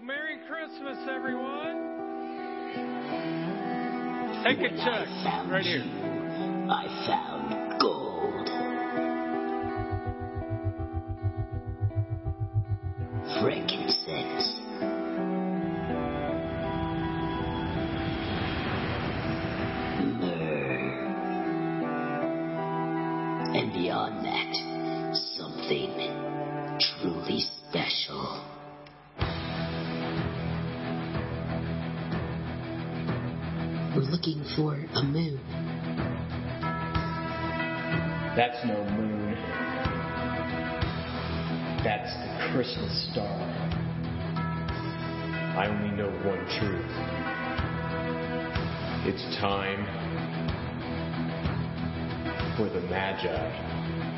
Well, Merry Christmas, everyone. Take a chug right here. I found It's time for the Magi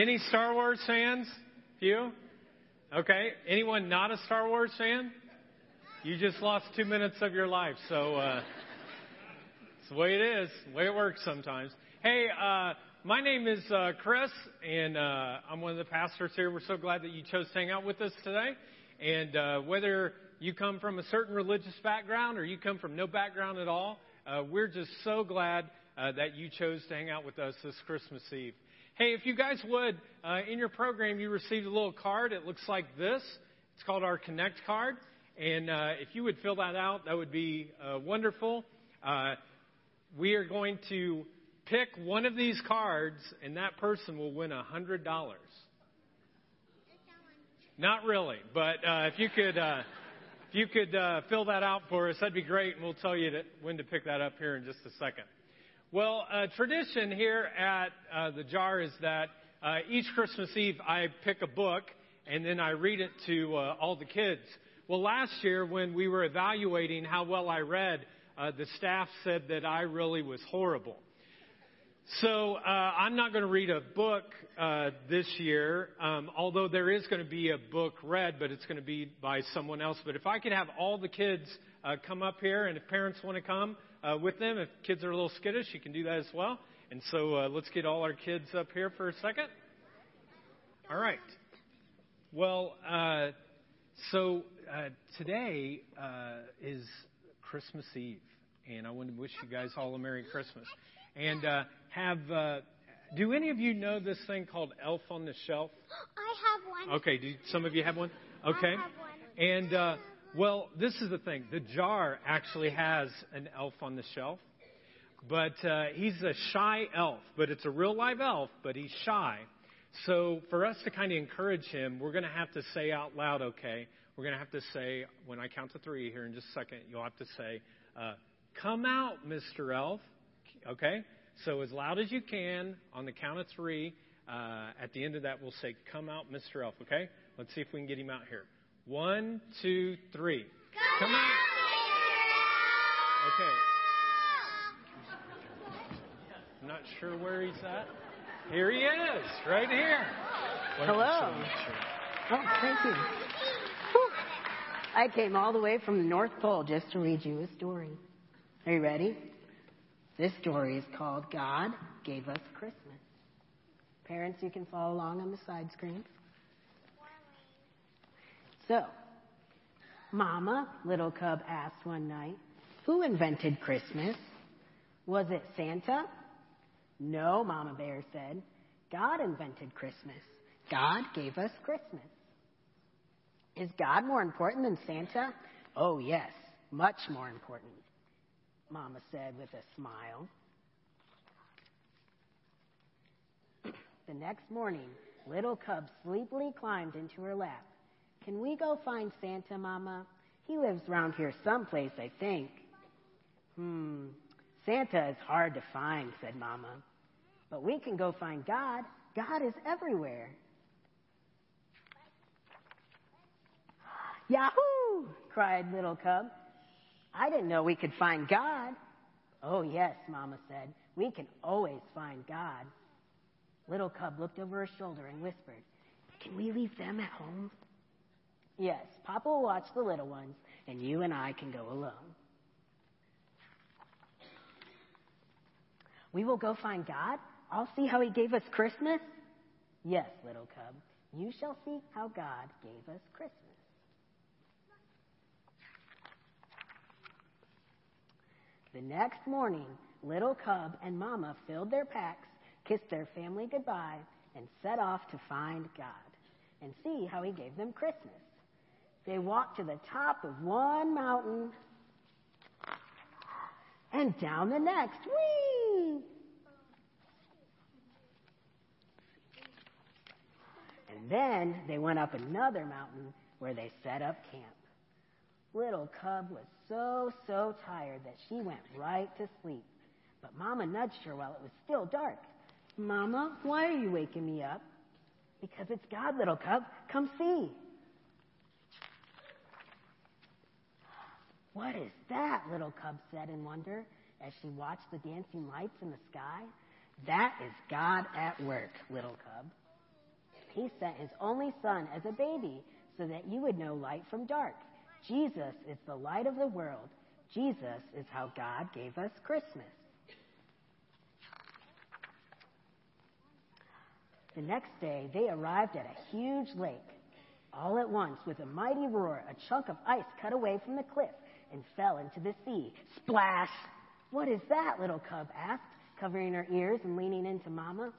Any Star Wars fans? You? Okay. Anyone not a Star Wars fan? You just lost two minutes of your life. So uh, it's the way it is, the way it works sometimes. Hey, uh, my name is uh, Chris, and uh, I'm one of the pastors here. We're so glad that you chose to hang out with us today. And uh, whether you come from a certain religious background or you come from no background at all, uh, we're just so glad uh, that you chose to hang out with us this Christmas Eve. Hey, if you guys would, uh, in your program, you received a little card. It looks like this. It's called our Connect card. And uh, if you would fill that out, that would be uh, wonderful. Uh, we are going to pick one of these cards, and that person will win a $100. Not really, but uh, if you could, uh, if you could uh, fill that out for us, that'd be great, and we'll tell you to, when to pick that up here in just a second. Well, uh, tradition here at uh, the jar is that uh, each Christmas Eve I pick a book and then I read it to uh, all the kids. Well, last year when we were evaluating how well I read, uh, the staff said that I really was horrible. So uh, I'm not going to read a book uh, this year, um, although there is going to be a book read, but it's going to be by someone else. But if I could have all the kids uh, come up here, and if parents want to come uh, with them, if kids are a little skittish, you can do that as well. And so uh, let's get all our kids up here for a second. All right. Well, uh, so uh, today uh, is Christmas Eve, and I want to wish you guys all a Merry Christmas. And uh, have uh, do any of you know this thing called Elf on the Shelf? I have one. Okay, do some of you have one? Okay. I have one. And uh, well, this is the thing. The jar actually has an elf on the shelf, but uh, he's a shy elf. But it's a real live elf, but he's shy. So for us to kind of encourage him, we're going to have to say out loud, okay? We're going to have to say when I count to three here in just a second. You'll have to say, uh, "Come out, Mr. Elf." Okay. So as loud as you can on the count of three. Uh, at the end of that, we'll say, "Come out, Mr. Elf." Okay. Let's see if we can get him out here. One, two, three. Come out. Okay. I'm not sure where he's at. Here he is, right here. Why Hello. show me, sure. Oh, thank you. Whew. I came all the way from the North Pole just to read you a story. Are you ready? This story is called God Gave Us Christmas. Parents, you can follow along on the side screen. So, Mama, little cub asked one night, Who invented Christmas? Was it Santa? No, Mama Bear said. God invented Christmas. God gave us Christmas. Is God more important than Santa? Oh, yes, much more important, Mama said with a smile. the next morning, little Cub sleepily climbed into her lap. Can we go find Santa, Mama? He lives round here someplace, I think. Hmm, Santa is hard to find, said Mama. But we can go find God. God is everywhere. Yahoo! cried little cub. I didn't know we could find God. Oh, yes, Mama said. We can always find God. Little cub looked over her shoulder and whispered, Can we leave them at home? Yes, Papa will watch the little ones, and you and I can go alone. We will go find God. I'll see how He gave us Christmas. Yes, little cub, you shall see how God gave us Christmas. The next morning, little cub and mama filled their packs, kissed their family goodbye, and set off to find God and see how He gave them Christmas. They walked to the top of one mountain and down the next. Whee! And then they went up another mountain where they set up camp. Little Cub was so, so tired that she went right to sleep. But Mama nudged her while it was still dark. Mama, why are you waking me up? Because it's God, little Cub. Come see. What is that? Little Cub said in wonder as she watched the dancing lights in the sky. That is God at work, little Cub. He sent his only son as a baby so that you would know light from dark. Jesus is the light of the world. Jesus is how God gave us Christmas. The next day, they arrived at a huge lake. All at once, with a mighty roar, a chunk of ice cut away from the cliff and fell into the sea. Splash! What is that? Little Cub asked, covering her ears and leaning into Mama.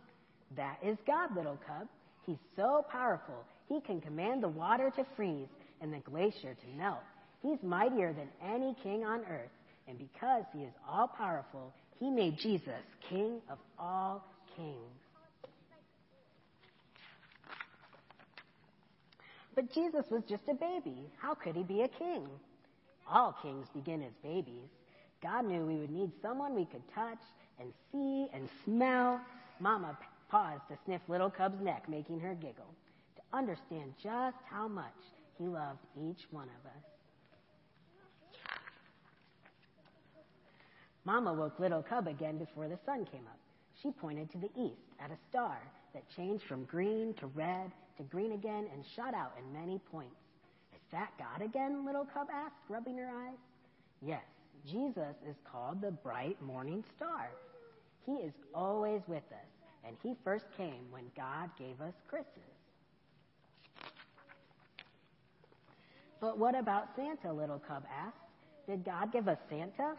That is God, little Cub. He's so powerful, he can command the water to freeze and the glacier to melt. He's mightier than any king on earth, and because he is all powerful, he made Jesus king of all kings. But Jesus was just a baby. How could he be a king? All kings begin as babies. God knew we would need someone we could touch and see and smell. Mama paused to sniff little Cub's neck, making her giggle, to understand just how much he loved each one of us. Mama woke little Cub again before the sun came up. She pointed to the east at a star that changed from green to red to green again and shot out in many points. That God again? Little Cub asked, rubbing her eyes. Yes, Jesus is called the bright morning star. He is always with us, and he first came when God gave us Christmas. But what about Santa? Little Cub asked. Did God give us Santa?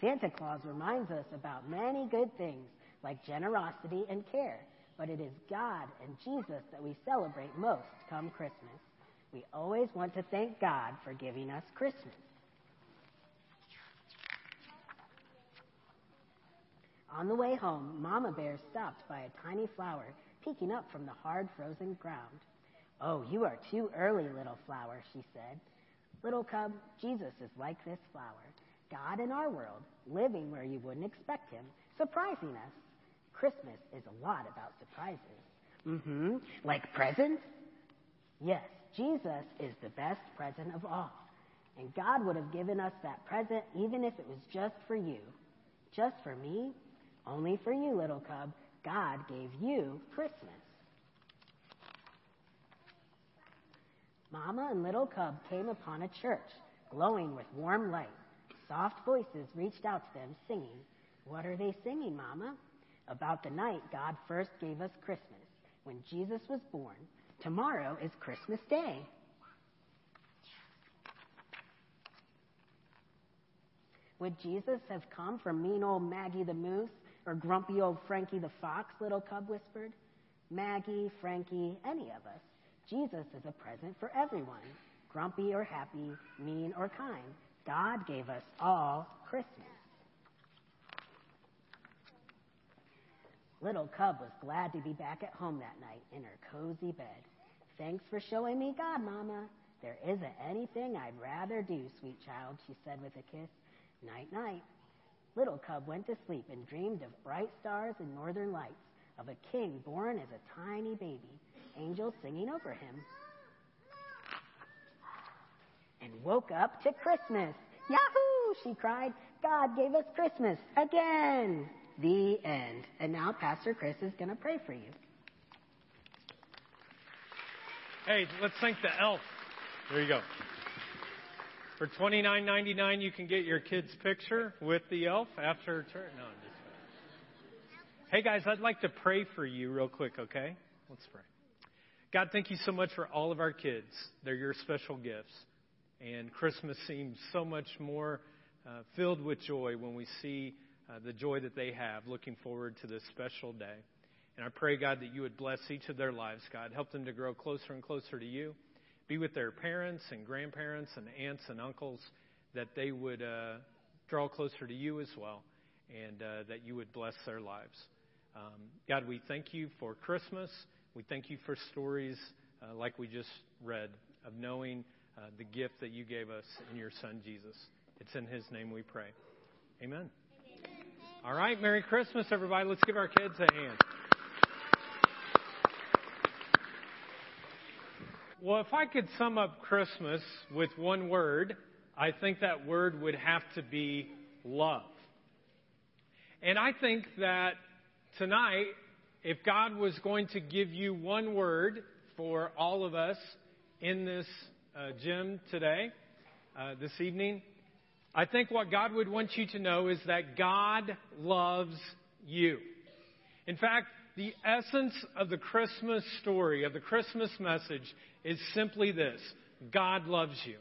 Santa Claus reminds us about many good things like generosity and care, but it is God and Jesus that we celebrate most come Christmas. We always want to thank God for giving us Christmas. On the way home, Mama Bear stopped by a tiny flower peeking up from the hard frozen ground. Oh, you are too early, little flower, she said. Little cub, Jesus is like this flower. God in our world, living where you wouldn't expect him, surprising us. Christmas is a lot about surprises. Mm-hmm. Like presents? Yes, Jesus is the best present of all. And God would have given us that present even if it was just for you. Just for me? Only for you, little cub. God gave you Christmas. Mama and little cub came upon a church glowing with warm light. Soft voices reached out to them, singing. What are they singing, Mama? About the night God first gave us Christmas, when Jesus was born. Tomorrow is Christmas Day. Would Jesus have come from mean old Maggie the Moose or grumpy old Frankie the Fox? Little Cub whispered. Maggie, Frankie, any of us. Jesus is a present for everyone, grumpy or happy, mean or kind. God gave us all Christmas. Little Cub was glad to be back at home that night in her cozy bed. Thanks for showing me God, Mama. There isn't anything I'd rather do, sweet child, she said with a kiss. Night, night. Little Cub went to sleep and dreamed of bright stars and northern lights, of a king born as a tiny baby, angels singing over him. And woke up to Christmas. Yahoo! she cried. God gave us Christmas again. The end. And now Pastor Chris is going to pray for you. Hey, let's thank the elf. There you go. For twenty nine ninety nine, you can get your kid's picture with the elf after. No, I'm just. Hey guys, I'd like to pray for you real quick. Okay, let's pray. God, thank you so much for all of our kids. They're your special gifts, and Christmas seems so much more uh, filled with joy when we see uh, the joy that they have, looking forward to this special day. And I pray, God, that you would bless each of their lives, God. Help them to grow closer and closer to you. Be with their parents and grandparents and aunts and uncles, that they would uh, draw closer to you as well, and uh, that you would bless their lives. Um, God, we thank you for Christmas. We thank you for stories uh, like we just read of knowing uh, the gift that you gave us in your Son, Jesus. It's in his name we pray. Amen. All right, Merry Christmas, everybody. Let's give our kids a hand. Well, if I could sum up Christmas with one word, I think that word would have to be love. And I think that tonight, if God was going to give you one word for all of us in this uh, gym today, uh, this evening, I think what God would want you to know is that God loves you. In fact, the essence of the Christmas story, of the Christmas message, is simply this God loves you.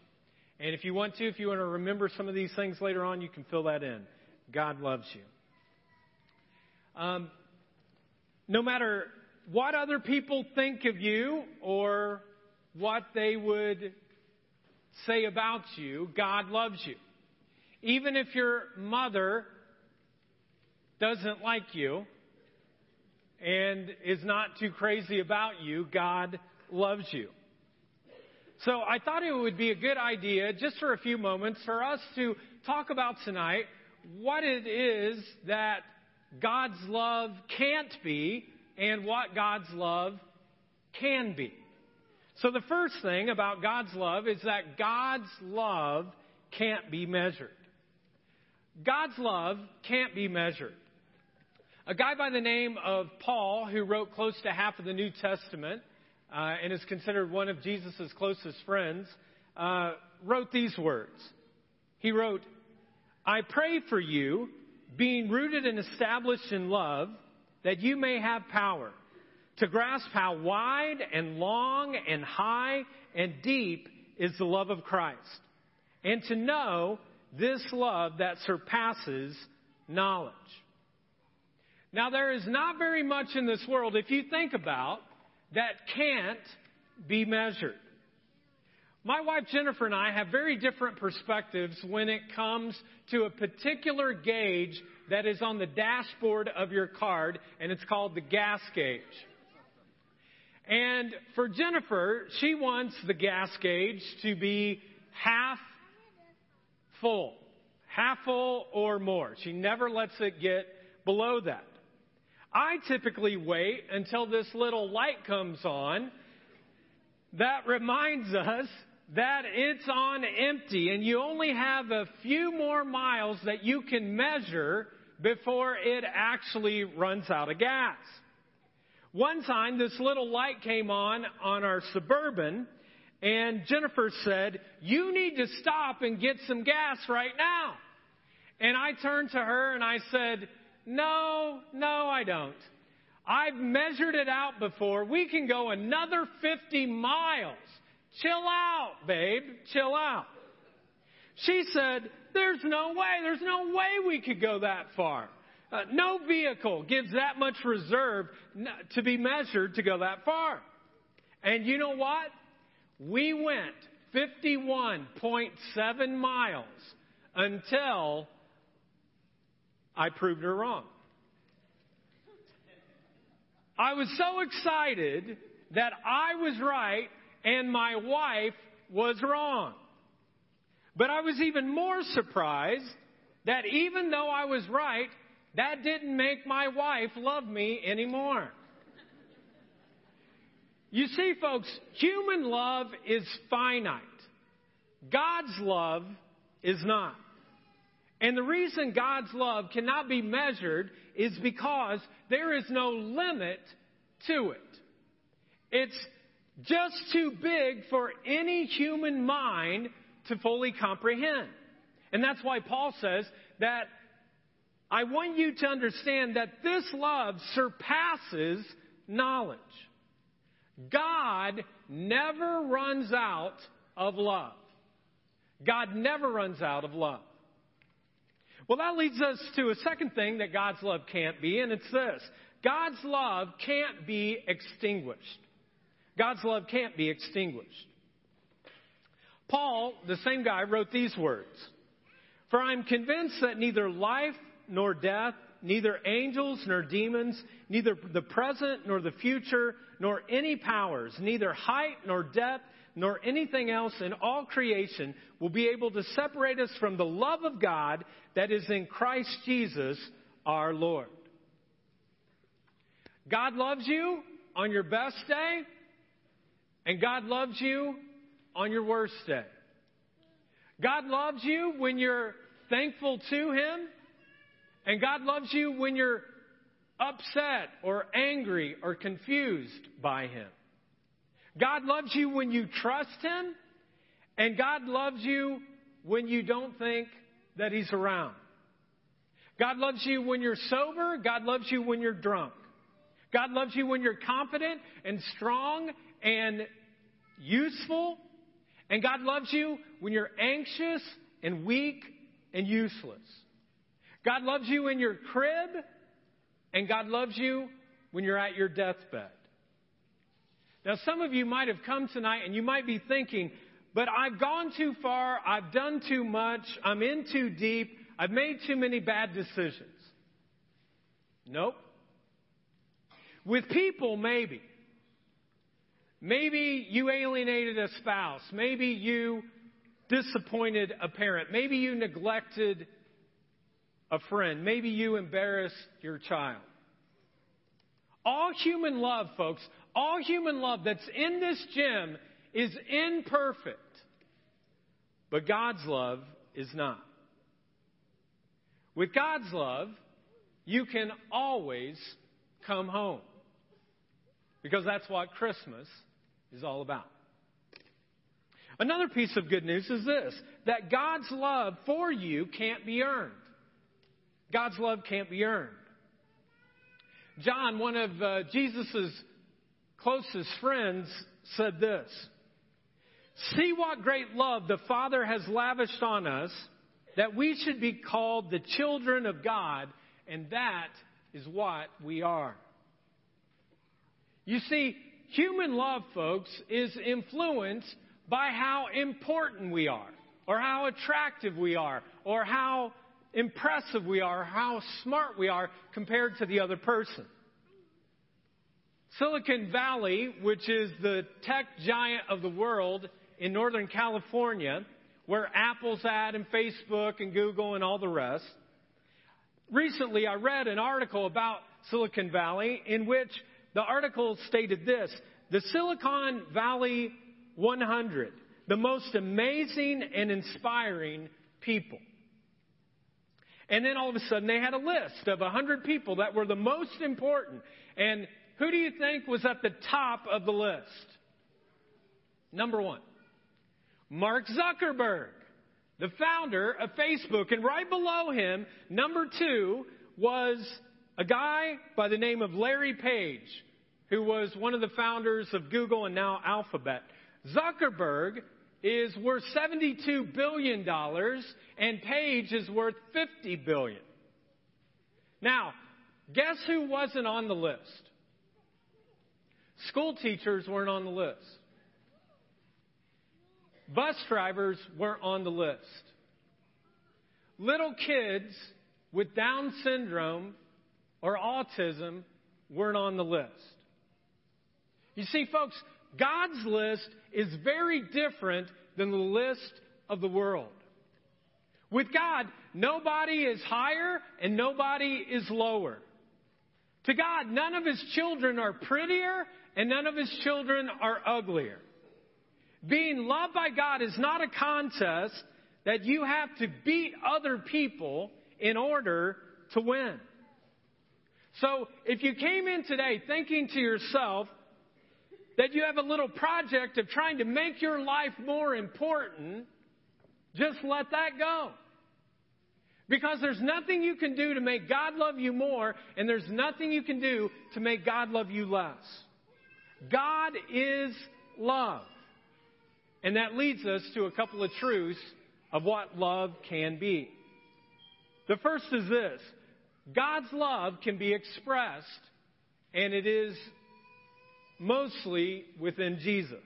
And if you want to, if you want to remember some of these things later on, you can fill that in. God loves you. Um, no matter what other people think of you or what they would say about you, God loves you. Even if your mother doesn't like you and is not too crazy about you, God loves you. So I thought it would be a good idea, just for a few moments, for us to talk about tonight what it is that God's love can't be and what God's love can be. So the first thing about God's love is that God's love can't be measured. God's love can't be measured. A guy by the name of Paul, who wrote close to half of the New Testament, uh, and is considered one of Jesus' closest friends, uh, wrote these words. He wrote, I pray for you, being rooted and established in love, that you may have power to grasp how wide and long and high and deep is the love of Christ, and to know this love that surpasses knowledge. Now, there is not very much in this world, if you think about, that can't be measured. My wife Jennifer and I have very different perspectives when it comes to a particular gauge that is on the dashboard of your card, and it's called the gas gauge. And for Jennifer, she wants the gas gauge to be half full, half full or more. She never lets it get below that. I typically wait until this little light comes on that reminds us that it's on empty and you only have a few more miles that you can measure before it actually runs out of gas. One time this little light came on on our Suburban and Jennifer said, you need to stop and get some gas right now. And I turned to her and I said, no, no, I don't. I've measured it out before. We can go another 50 miles. Chill out, babe. Chill out. She said, There's no way, there's no way we could go that far. Uh, no vehicle gives that much reserve to be measured to go that far. And you know what? We went 51.7 miles until I proved her wrong. I was so excited that I was right and my wife was wrong. But I was even more surprised that even though I was right, that didn't make my wife love me anymore. You see, folks, human love is finite. God's love is not. And the reason God's love cannot be measured is because there is no limit to it. It's just too big for any human mind to fully comprehend. And that's why Paul says that I want you to understand that this love surpasses knowledge. God never runs out of love. God never runs out of love. Well, that leads us to a second thing that God's love can't be, and it's this God's love can't be extinguished. God's love can't be extinguished. Paul, the same guy, wrote these words For I'm convinced that neither life nor death, neither angels nor demons, neither the present nor the future, nor any powers, neither height nor depth, nor anything else in all creation will be able to separate us from the love of God that is in Christ Jesus our Lord. God loves you on your best day, and God loves you on your worst day. God loves you when you're thankful to Him, and God loves you when you're upset or angry or confused by Him. God loves you when you trust Him, and God loves you when you don't think that He's around. God loves you when you're sober. God loves you when you're drunk. God loves you when you're confident and strong and useful. And God loves you when you're anxious and weak and useless. God loves you in your crib, and God loves you when you're at your deathbed. Now, some of you might have come tonight and you might be thinking, but I've gone too far, I've done too much, I'm in too deep, I've made too many bad decisions. Nope. With people, maybe. Maybe you alienated a spouse. Maybe you disappointed a parent. Maybe you neglected a friend. Maybe you embarrassed your child. All human love, folks, all human love that's in this gym is imperfect. But God's love is not. With God's love, you can always come home. Because that's what Christmas is all about. Another piece of good news is this that God's love for you can't be earned. God's love can't be earned. John, one of uh, closest friends, said this See what great love the Father has lavished on us that we should be called the children of God, and that is what we are. You see, human love, folks, is influenced by how important we are, or how attractive we are, or how impressive we are, how smart we are compared to the other person. Silicon Valley, which is the tech giant of the world in Northern California, where Apple's at and Facebook and Google and all the rest. Recently, I read an article about Silicon Valley in which the article stated this The Silicon Valley 100, the most amazing and inspiring people. And then all of a sudden, they had a list of 100 people that were the most important. And who do you think was at the top of the list? Number one, Mark Zuckerberg, the founder of Facebook. And right below him, number two, was a guy by the name of Larry Page, who was one of the founders of Google and now Alphabet. Zuckerberg is worth $72 billion and Page is worth 50 billion. Now, guess who wasn't on the list? School teachers weren't on the list. Bus drivers weren't on the list. Little kids with Down syndrome or autism weren't on the list. You see, folks, God's list is very different than the list of the world. With God, nobody is higher and nobody is lower. To God, none of his children are prettier and none of his children are uglier. Being loved by God is not a contest that you have to beat other people in order to win. So if you came in today thinking to yourself that you have a little project of trying to make your life more important, just let that go. Because there's nothing you can do to make God love you more, and there's nothing you can do to make God love you less. God is love. And that leads us to a couple of truths of what love can be. The first is this God's love can be expressed, and it is mostly within Jesus.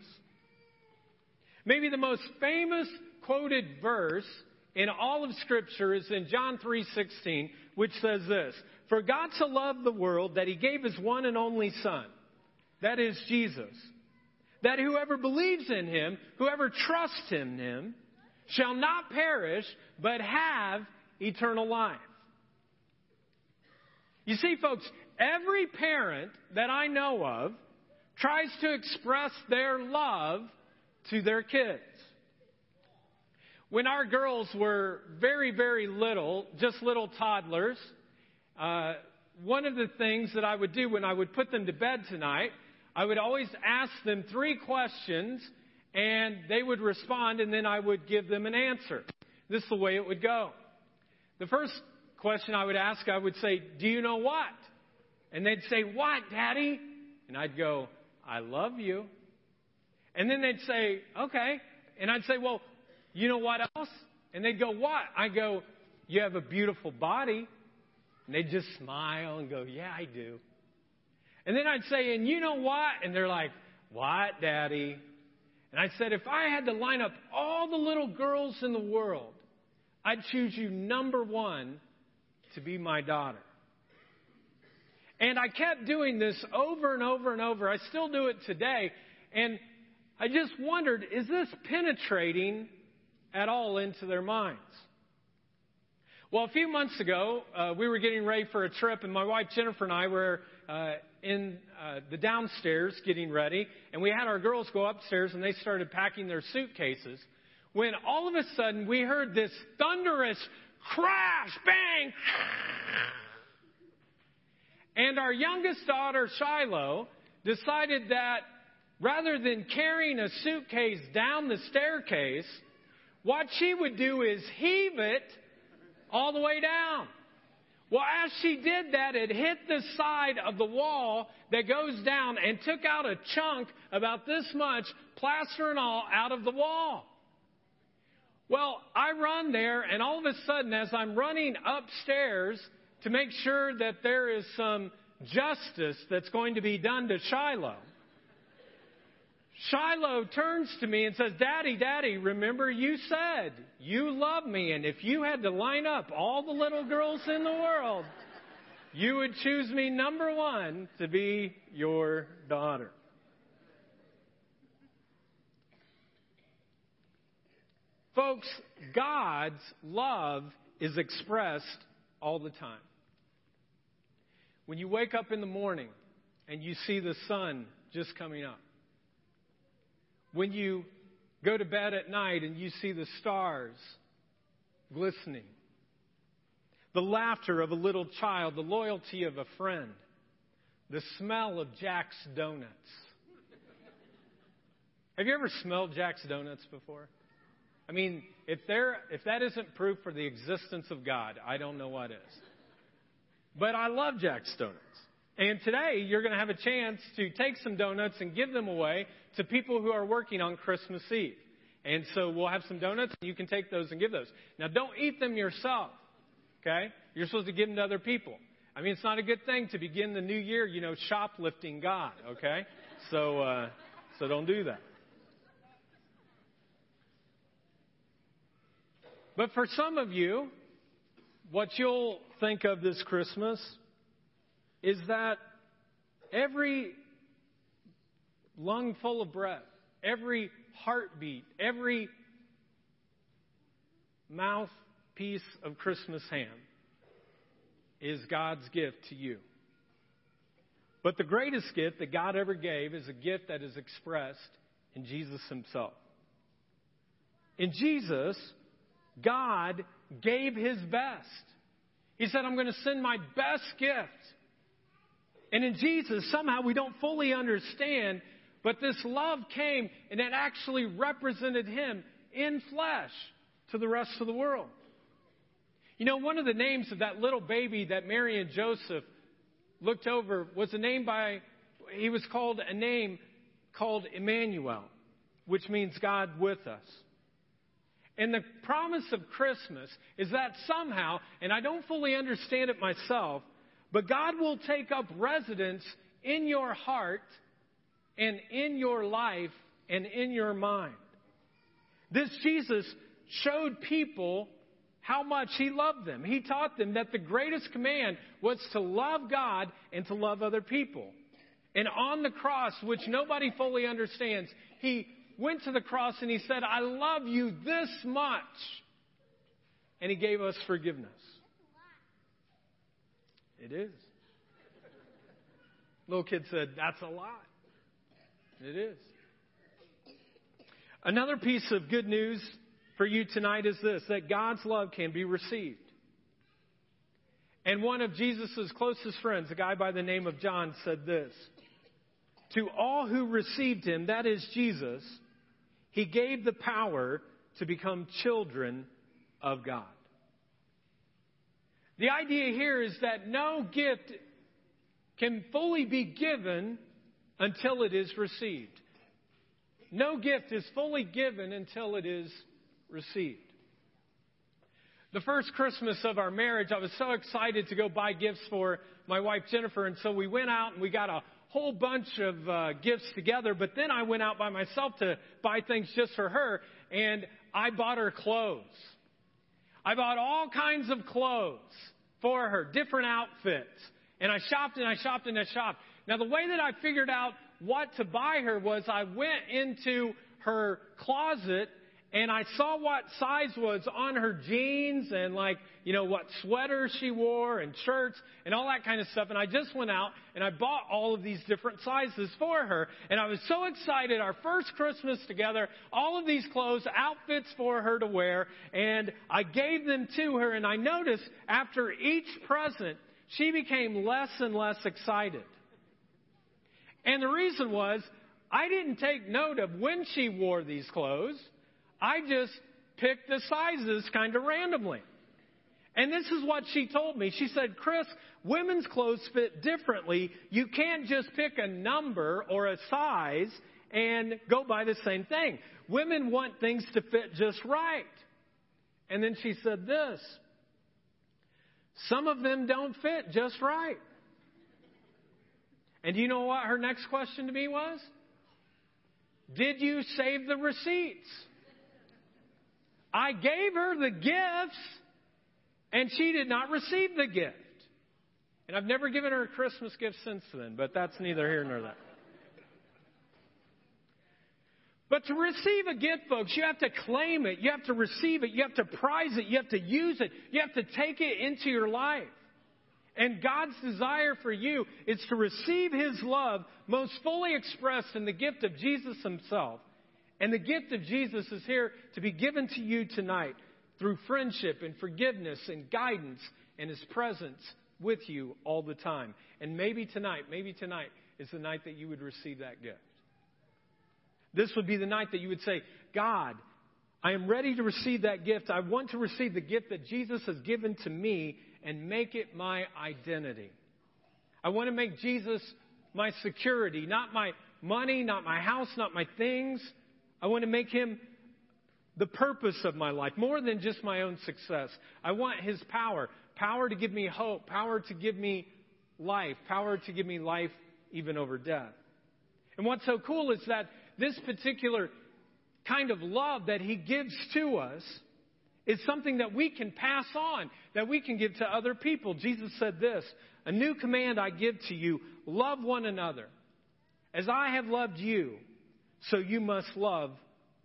Maybe the most famous quoted verse in all of scripture is in John 3:16, which says this: "For God so loved the world that he gave his one and only son, that is Jesus, that whoever believes in him, whoever trusts in him, shall not perish but have eternal life." You see, folks, every parent that I know of tries to express their love to their kids. When our girls were very, very little, just little toddlers, uh, one of the things that I would do when I would put them to bed tonight, I would always ask them three questions, and they would respond, and then I would give them an answer. This is the way it would go. The first question I would ask, I would say, Do you know what? And they'd say, What, Daddy? And I'd go, I love you. And then they'd say, Okay. And I'd say, Well, you know what else? And they'd go, What? I go, You have a beautiful body. And they'd just smile and go, Yeah, I do. And then I'd say, And you know what? And they're like, What, Daddy? And I said, If I had to line up all the little girls in the world, I'd choose you number one to be my daughter. And I kept doing this over and over and over. I still do it today. And I just wondered, is this penetrating at all into their minds? Well, a few months ago, uh, we were getting ready for a trip, and my wife Jennifer and I were uh, in uh, the downstairs getting ready, and we had our girls go upstairs, and they started packing their suitcases. When all of a sudden we heard this thunderous crash, bang, and our youngest daughter, Shiloh, decided that rather than carrying a suitcase down the staircase, what she would do is heave it all the way down. Well, as she did that, it hit the side of the wall that goes down and took out a chunk about this much, plaster and all, out of the wall. Well, I run there, and all of a sudden, as I'm running upstairs, to make sure that there is some justice that's going to be done to Shiloh. Shiloh turns to me and says, Daddy, Daddy, remember you said you love me, and if you had to line up all the little girls in the world, you would choose me number one to be your daughter. Folks, God's love is expressed all the time. When you wake up in the morning and you see the sun just coming up, when you go to bed at night and you see the stars glistening, the laughter of a little child, the loyalty of a friend, the smell of Jack's Donuts. Have you ever smelled Jack's Donuts before? I mean, if, there, if that isn't proof for the existence of God, I don't know what is. But I love Jack's Donuts. And today, you're going to have a chance to take some donuts and give them away to people who are working on Christmas Eve. And so we'll have some donuts, and you can take those and give those. Now, don't eat them yourself, okay? You're supposed to give them to other people. I mean, it's not a good thing to begin the new year, you know, shoplifting God, okay? So, uh, so don't do that. But for some of you, what you'll think of this Christmas is that every lung full of breath, every heartbeat, every mouthpiece of Christmas ham is God's gift to you. But the greatest gift that God ever gave is a gift that is expressed in Jesus Himself. In Jesus, God gave His best. He said, I'm going to send my best gift. And in Jesus, somehow we don't fully understand, but this love came and it actually represented Him in flesh to the rest of the world. You know, one of the names of that little baby that Mary and Joseph looked over was a name by, he was called a name called Emmanuel, which means God with us. And the promise of Christmas is that somehow, and I don't fully understand it myself, but God will take up residence in your heart and in your life and in your mind. This Jesus showed people how much he loved them. He taught them that the greatest command was to love God and to love other people. And on the cross, which nobody fully understands, he went to the cross and he said, I love you this much. And he gave us forgiveness. It is. Little kid said, That's a lot. It is. Another piece of good news for you tonight is this that God's love can be received. And one of Jesus' closest friends, a guy by the name of John, said this To all who received him, that is Jesus, he gave the power to become children of God. The idea here is that no gift can fully be given until it is received. No gift is fully given until it is received. The first Christmas of our marriage, I was so excited to go buy gifts for my wife Jennifer, and so we went out and we got a whole bunch of uh, gifts together. But then I went out by myself to buy things just for her, and I bought her clothes. I bought all kinds of clothes for her, different outfits. And I shopped and I shopped and I shopped. Now, the way that I figured out what to buy her was I went into her closet and I saw what size was on her jeans and like, you know, what sweaters she wore and shirts and all that kind of stuff. And I just went out and I bought all of these different sizes for her. And I was so excited. Our first Christmas together, all of these clothes, outfits for her to wear. And I gave them to her. And I noticed after each present, she became less and less excited. And the reason was I didn't take note of when she wore these clothes. I just picked the sizes kind of randomly. And this is what she told me. She said, Chris, women's clothes fit differently. You can't just pick a number or a size and go by the same thing. Women want things to fit just right. And then she said this some of them don't fit just right. And do you know what her next question to me was? Did you save the receipts? I gave her the gifts, and she did not receive the gift. And I've never given her a Christmas gift since then, but that's neither here nor there. But to receive a gift, folks, you have to claim it. You have to receive it. You have to prize it. You have to use it. You have to take it into your life. And God's desire for you is to receive His love most fully expressed in the gift of Jesus Himself and the gift of Jesus is here to be given to you tonight through friendship and forgiveness and guidance and His presence with you all the time. And maybe tonight, maybe tonight is the night that you would receive that gift. This would be the night that you would say, God, I am ready to receive that gift. I want to receive the gift that Jesus has given to me and make it my identity. I want to make Jesus my security, not my money, not my house, not my things. I want to make him the purpose of my life, more than just my own success. I want His power power to give me hope, power to give me life, power to give me life even over death. And what's so cool is that this particular kind of love that He gives to us is something that we can pass on, that we can give to other people. Jesus said this A new command I give to you love one another. As I have loved you, so you must love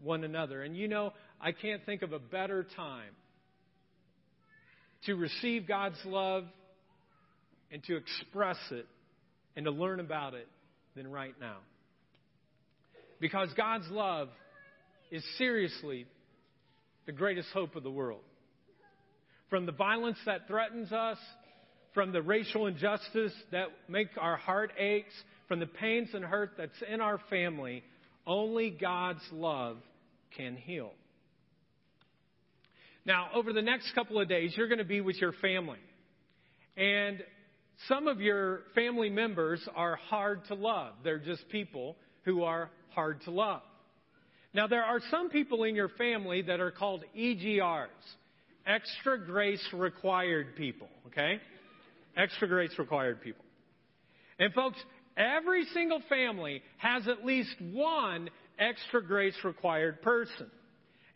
one another. And you know, I can't think of a better time to receive God's love and to express it and to learn about it than right now. Because God's love is seriously the greatest hope of the world. From the violence that threatens us, from the racial injustice that make our heart aches, from the pains and hurt that's in our family, only God's love can heal. Now, over the next couple of days, you're going to be with your family. And some of your family members are hard to love. They're just people who are hard to love. Now, there are some people in your family that are called EGRs, extra grace required people, okay? Extra grace required people. And folks, every single family has at least one extra grace required person.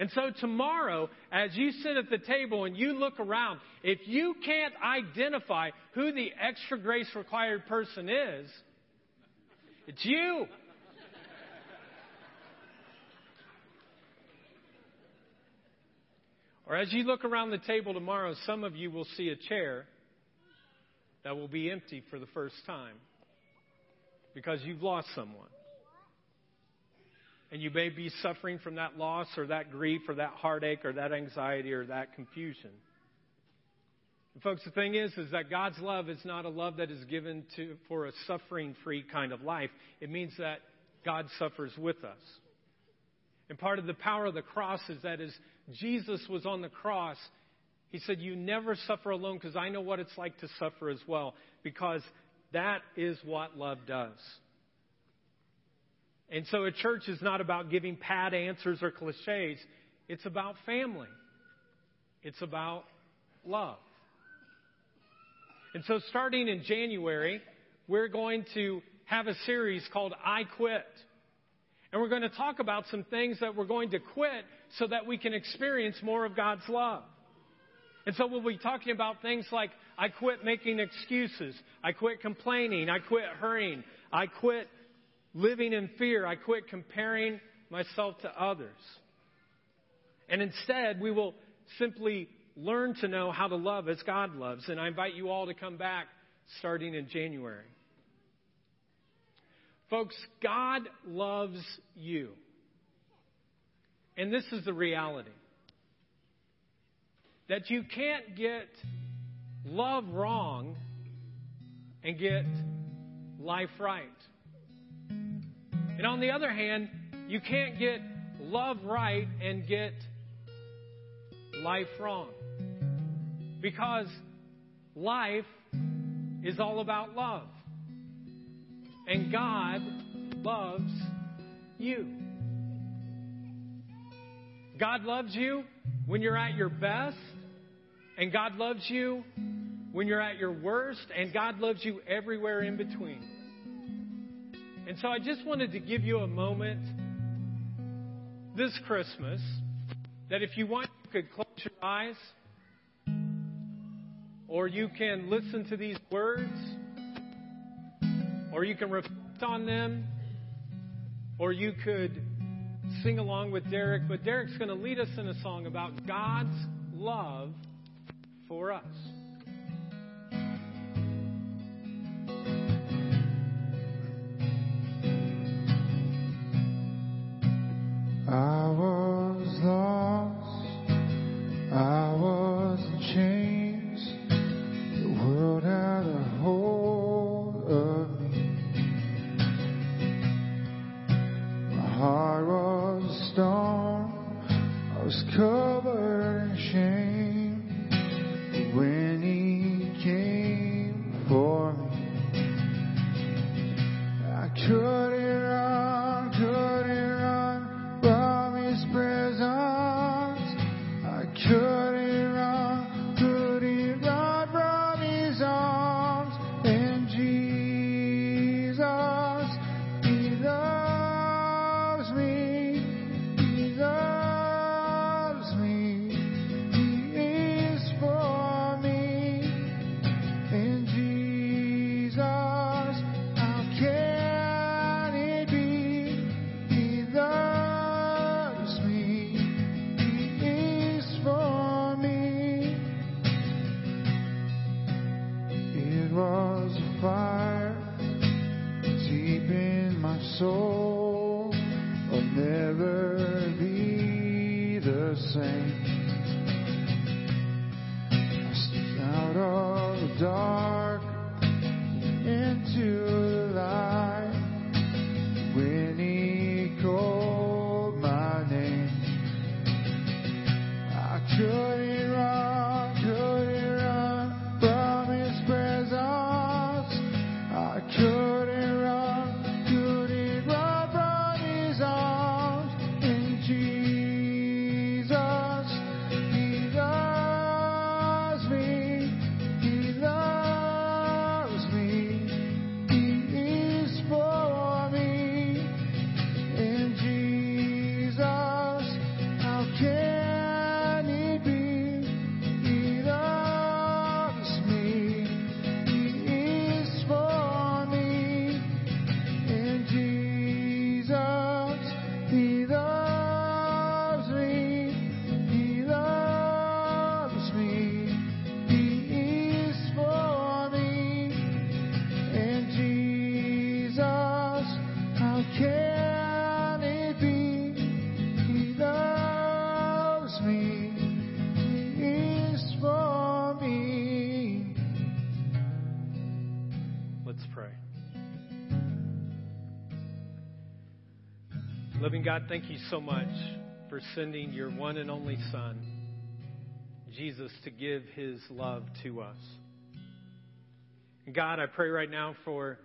And so tomorrow, as you sit at the table and you look around, if you can't identify who the extra grace required person is, it's you. Or as you look around the table tomorrow, some of you will see a chair that will be empty for the first time because you've lost someone. And you may be suffering from that loss or that grief or that heartache or that anxiety or that confusion. And folks, the thing is, is that God's love is not a love that is given to, for a suffering free kind of life. It means that God suffers with us. And part of the power of the cross is that as Jesus was on the cross, he said, You never suffer alone because I know what it's like to suffer as well. Because that is what love does. And so a church is not about giving pat answers or cliches. It's about family. It's about love. And so starting in January, we're going to have a series called I Quit. And we're going to talk about some things that we're going to quit so that we can experience more of God's love. And so we'll be talking about things like I quit making excuses. I quit complaining. I quit hurrying. I quit living in fear. I quit comparing myself to others. And instead, we will simply learn to know how to love as God loves. And I invite you all to come back starting in January. Folks, God loves you. And this is the reality that you can't get love wrong and get life right. And on the other hand, you can't get love right and get life wrong. Because life is all about love. And God loves you. God loves you when you're at your best, and God loves you when you're at your worst, and God loves you everywhere in between. And so I just wanted to give you a moment this Christmas that if you want, you could close your eyes, or you can listen to these words or you can reflect on them, or you could sing along with Derek. But Derek's going to lead us in a song about God's love for us. God, thank you so much for sending your one and only Son, Jesus, to give his love to us. God, I pray right now for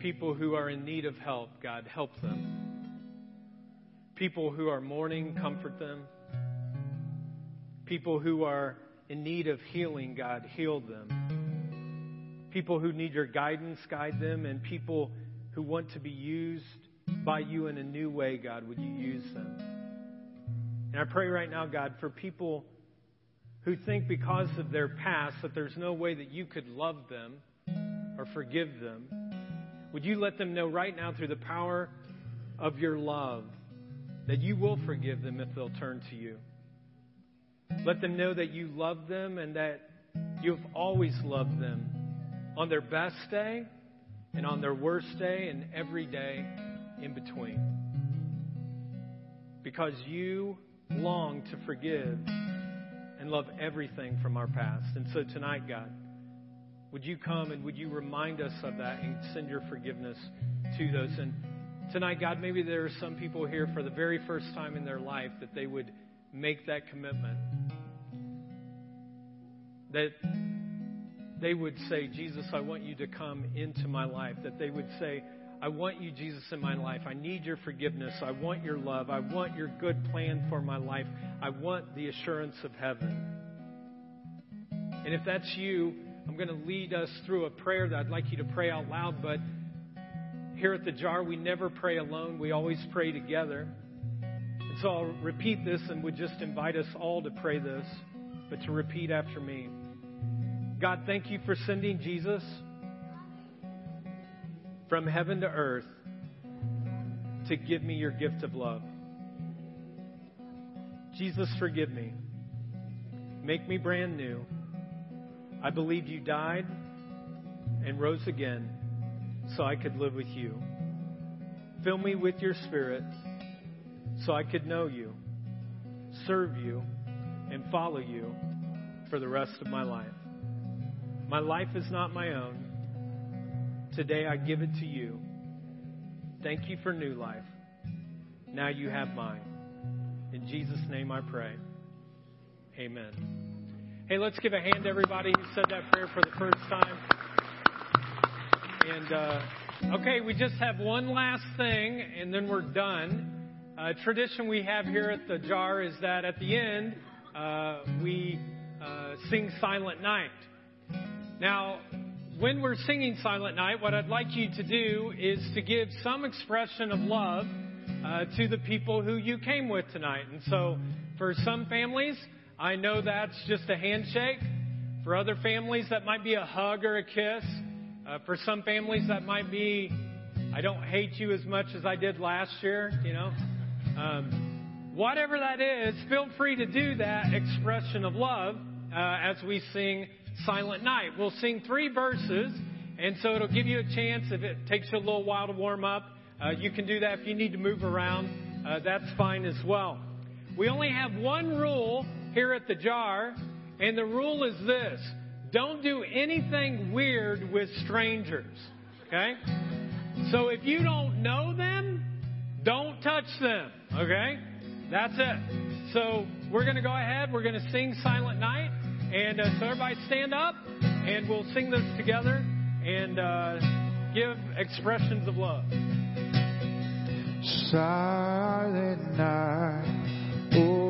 people who are in need of help. God, help them. People who are mourning, comfort them. People who are in need of healing, God, heal them. People who need your guidance, guide them. And people who want to be used by you in a new way, God, would you use them? And I pray right now, God, for people who think because of their past that there's no way that you could love them or forgive them. Would you let them know right now through the power of your love that you will forgive them if they'll turn to you? Let them know that you love them and that you've always loved them on their best day and on their worst day and every day in between. Because you long to forgive and love everything from our past. And so tonight, God, would you come and would you remind us of that and send your forgiveness to those? And tonight, God, maybe there are some people here for the very first time in their life that they would make that commitment. That they would say, Jesus, I want you to come into my life. That they would say, I want you, Jesus, in my life. I need your forgiveness. I want your love. I want your good plan for my life. I want the assurance of heaven. And if that's you, I'm going to lead us through a prayer that I'd like you to pray out loud. But here at the jar, we never pray alone, we always pray together. And so I'll repeat this and would just invite us all to pray this, but to repeat after me. God, thank you for sending Jesus from heaven to earth to give me your gift of love. Jesus, forgive me. Make me brand new. I believe you died and rose again so I could live with you. Fill me with your spirit so I could know you, serve you, and follow you for the rest of my life. My life is not my own. Today I give it to you. Thank you for new life. Now you have mine. In Jesus' name I pray. Amen. Hey, let's give a hand to everybody who said that prayer for the first time. And, uh, okay, we just have one last thing, and then we're done. Uh, tradition we have here at the jar is that at the end, uh, we uh, sing Silent Night. Now, when we're singing Silent Night, what I'd like you to do is to give some expression of love uh, to the people who you came with tonight. And so, for some families, I know that's just a handshake. For other families, that might be a hug or a kiss. Uh, for some families, that might be, I don't hate you as much as I did last year, you know. Um, whatever that is, feel free to do that expression of love uh, as we sing Silent Night. We'll sing three verses, and so it'll give you a chance. If it takes you a little while to warm up, uh, you can do that. If you need to move around, uh, that's fine as well. we only have one rule here at the jar, and the rule is this don't do anything weird with strangers. Okay? So if you don't know them, don't touch them. Okay? That's it. So we're going to go ahead. We're going to sing Silent Night. And uh, so everybody stand up, and we'll sing this together and uh, give expressions of love. Silent night, holy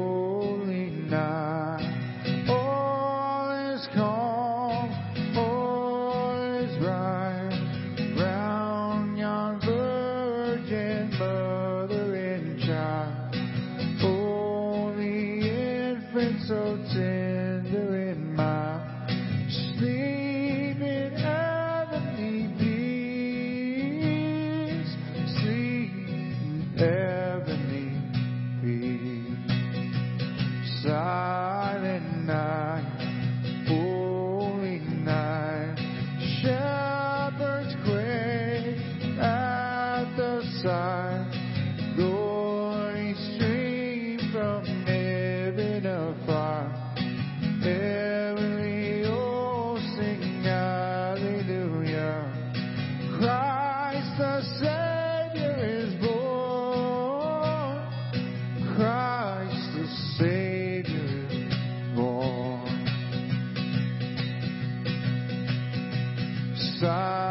Silent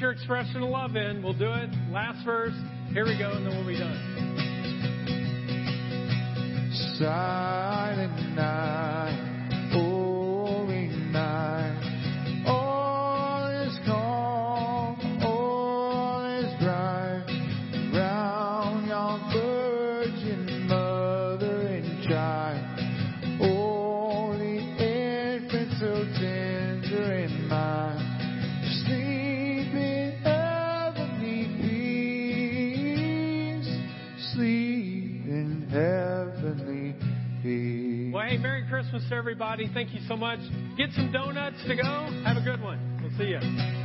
your expression of love in, we'll do it. Last verse. Here we go, and then we'll be done. Silent night, everybody. Thank you so much. Get some donuts to go. Have a good one. We'll see you.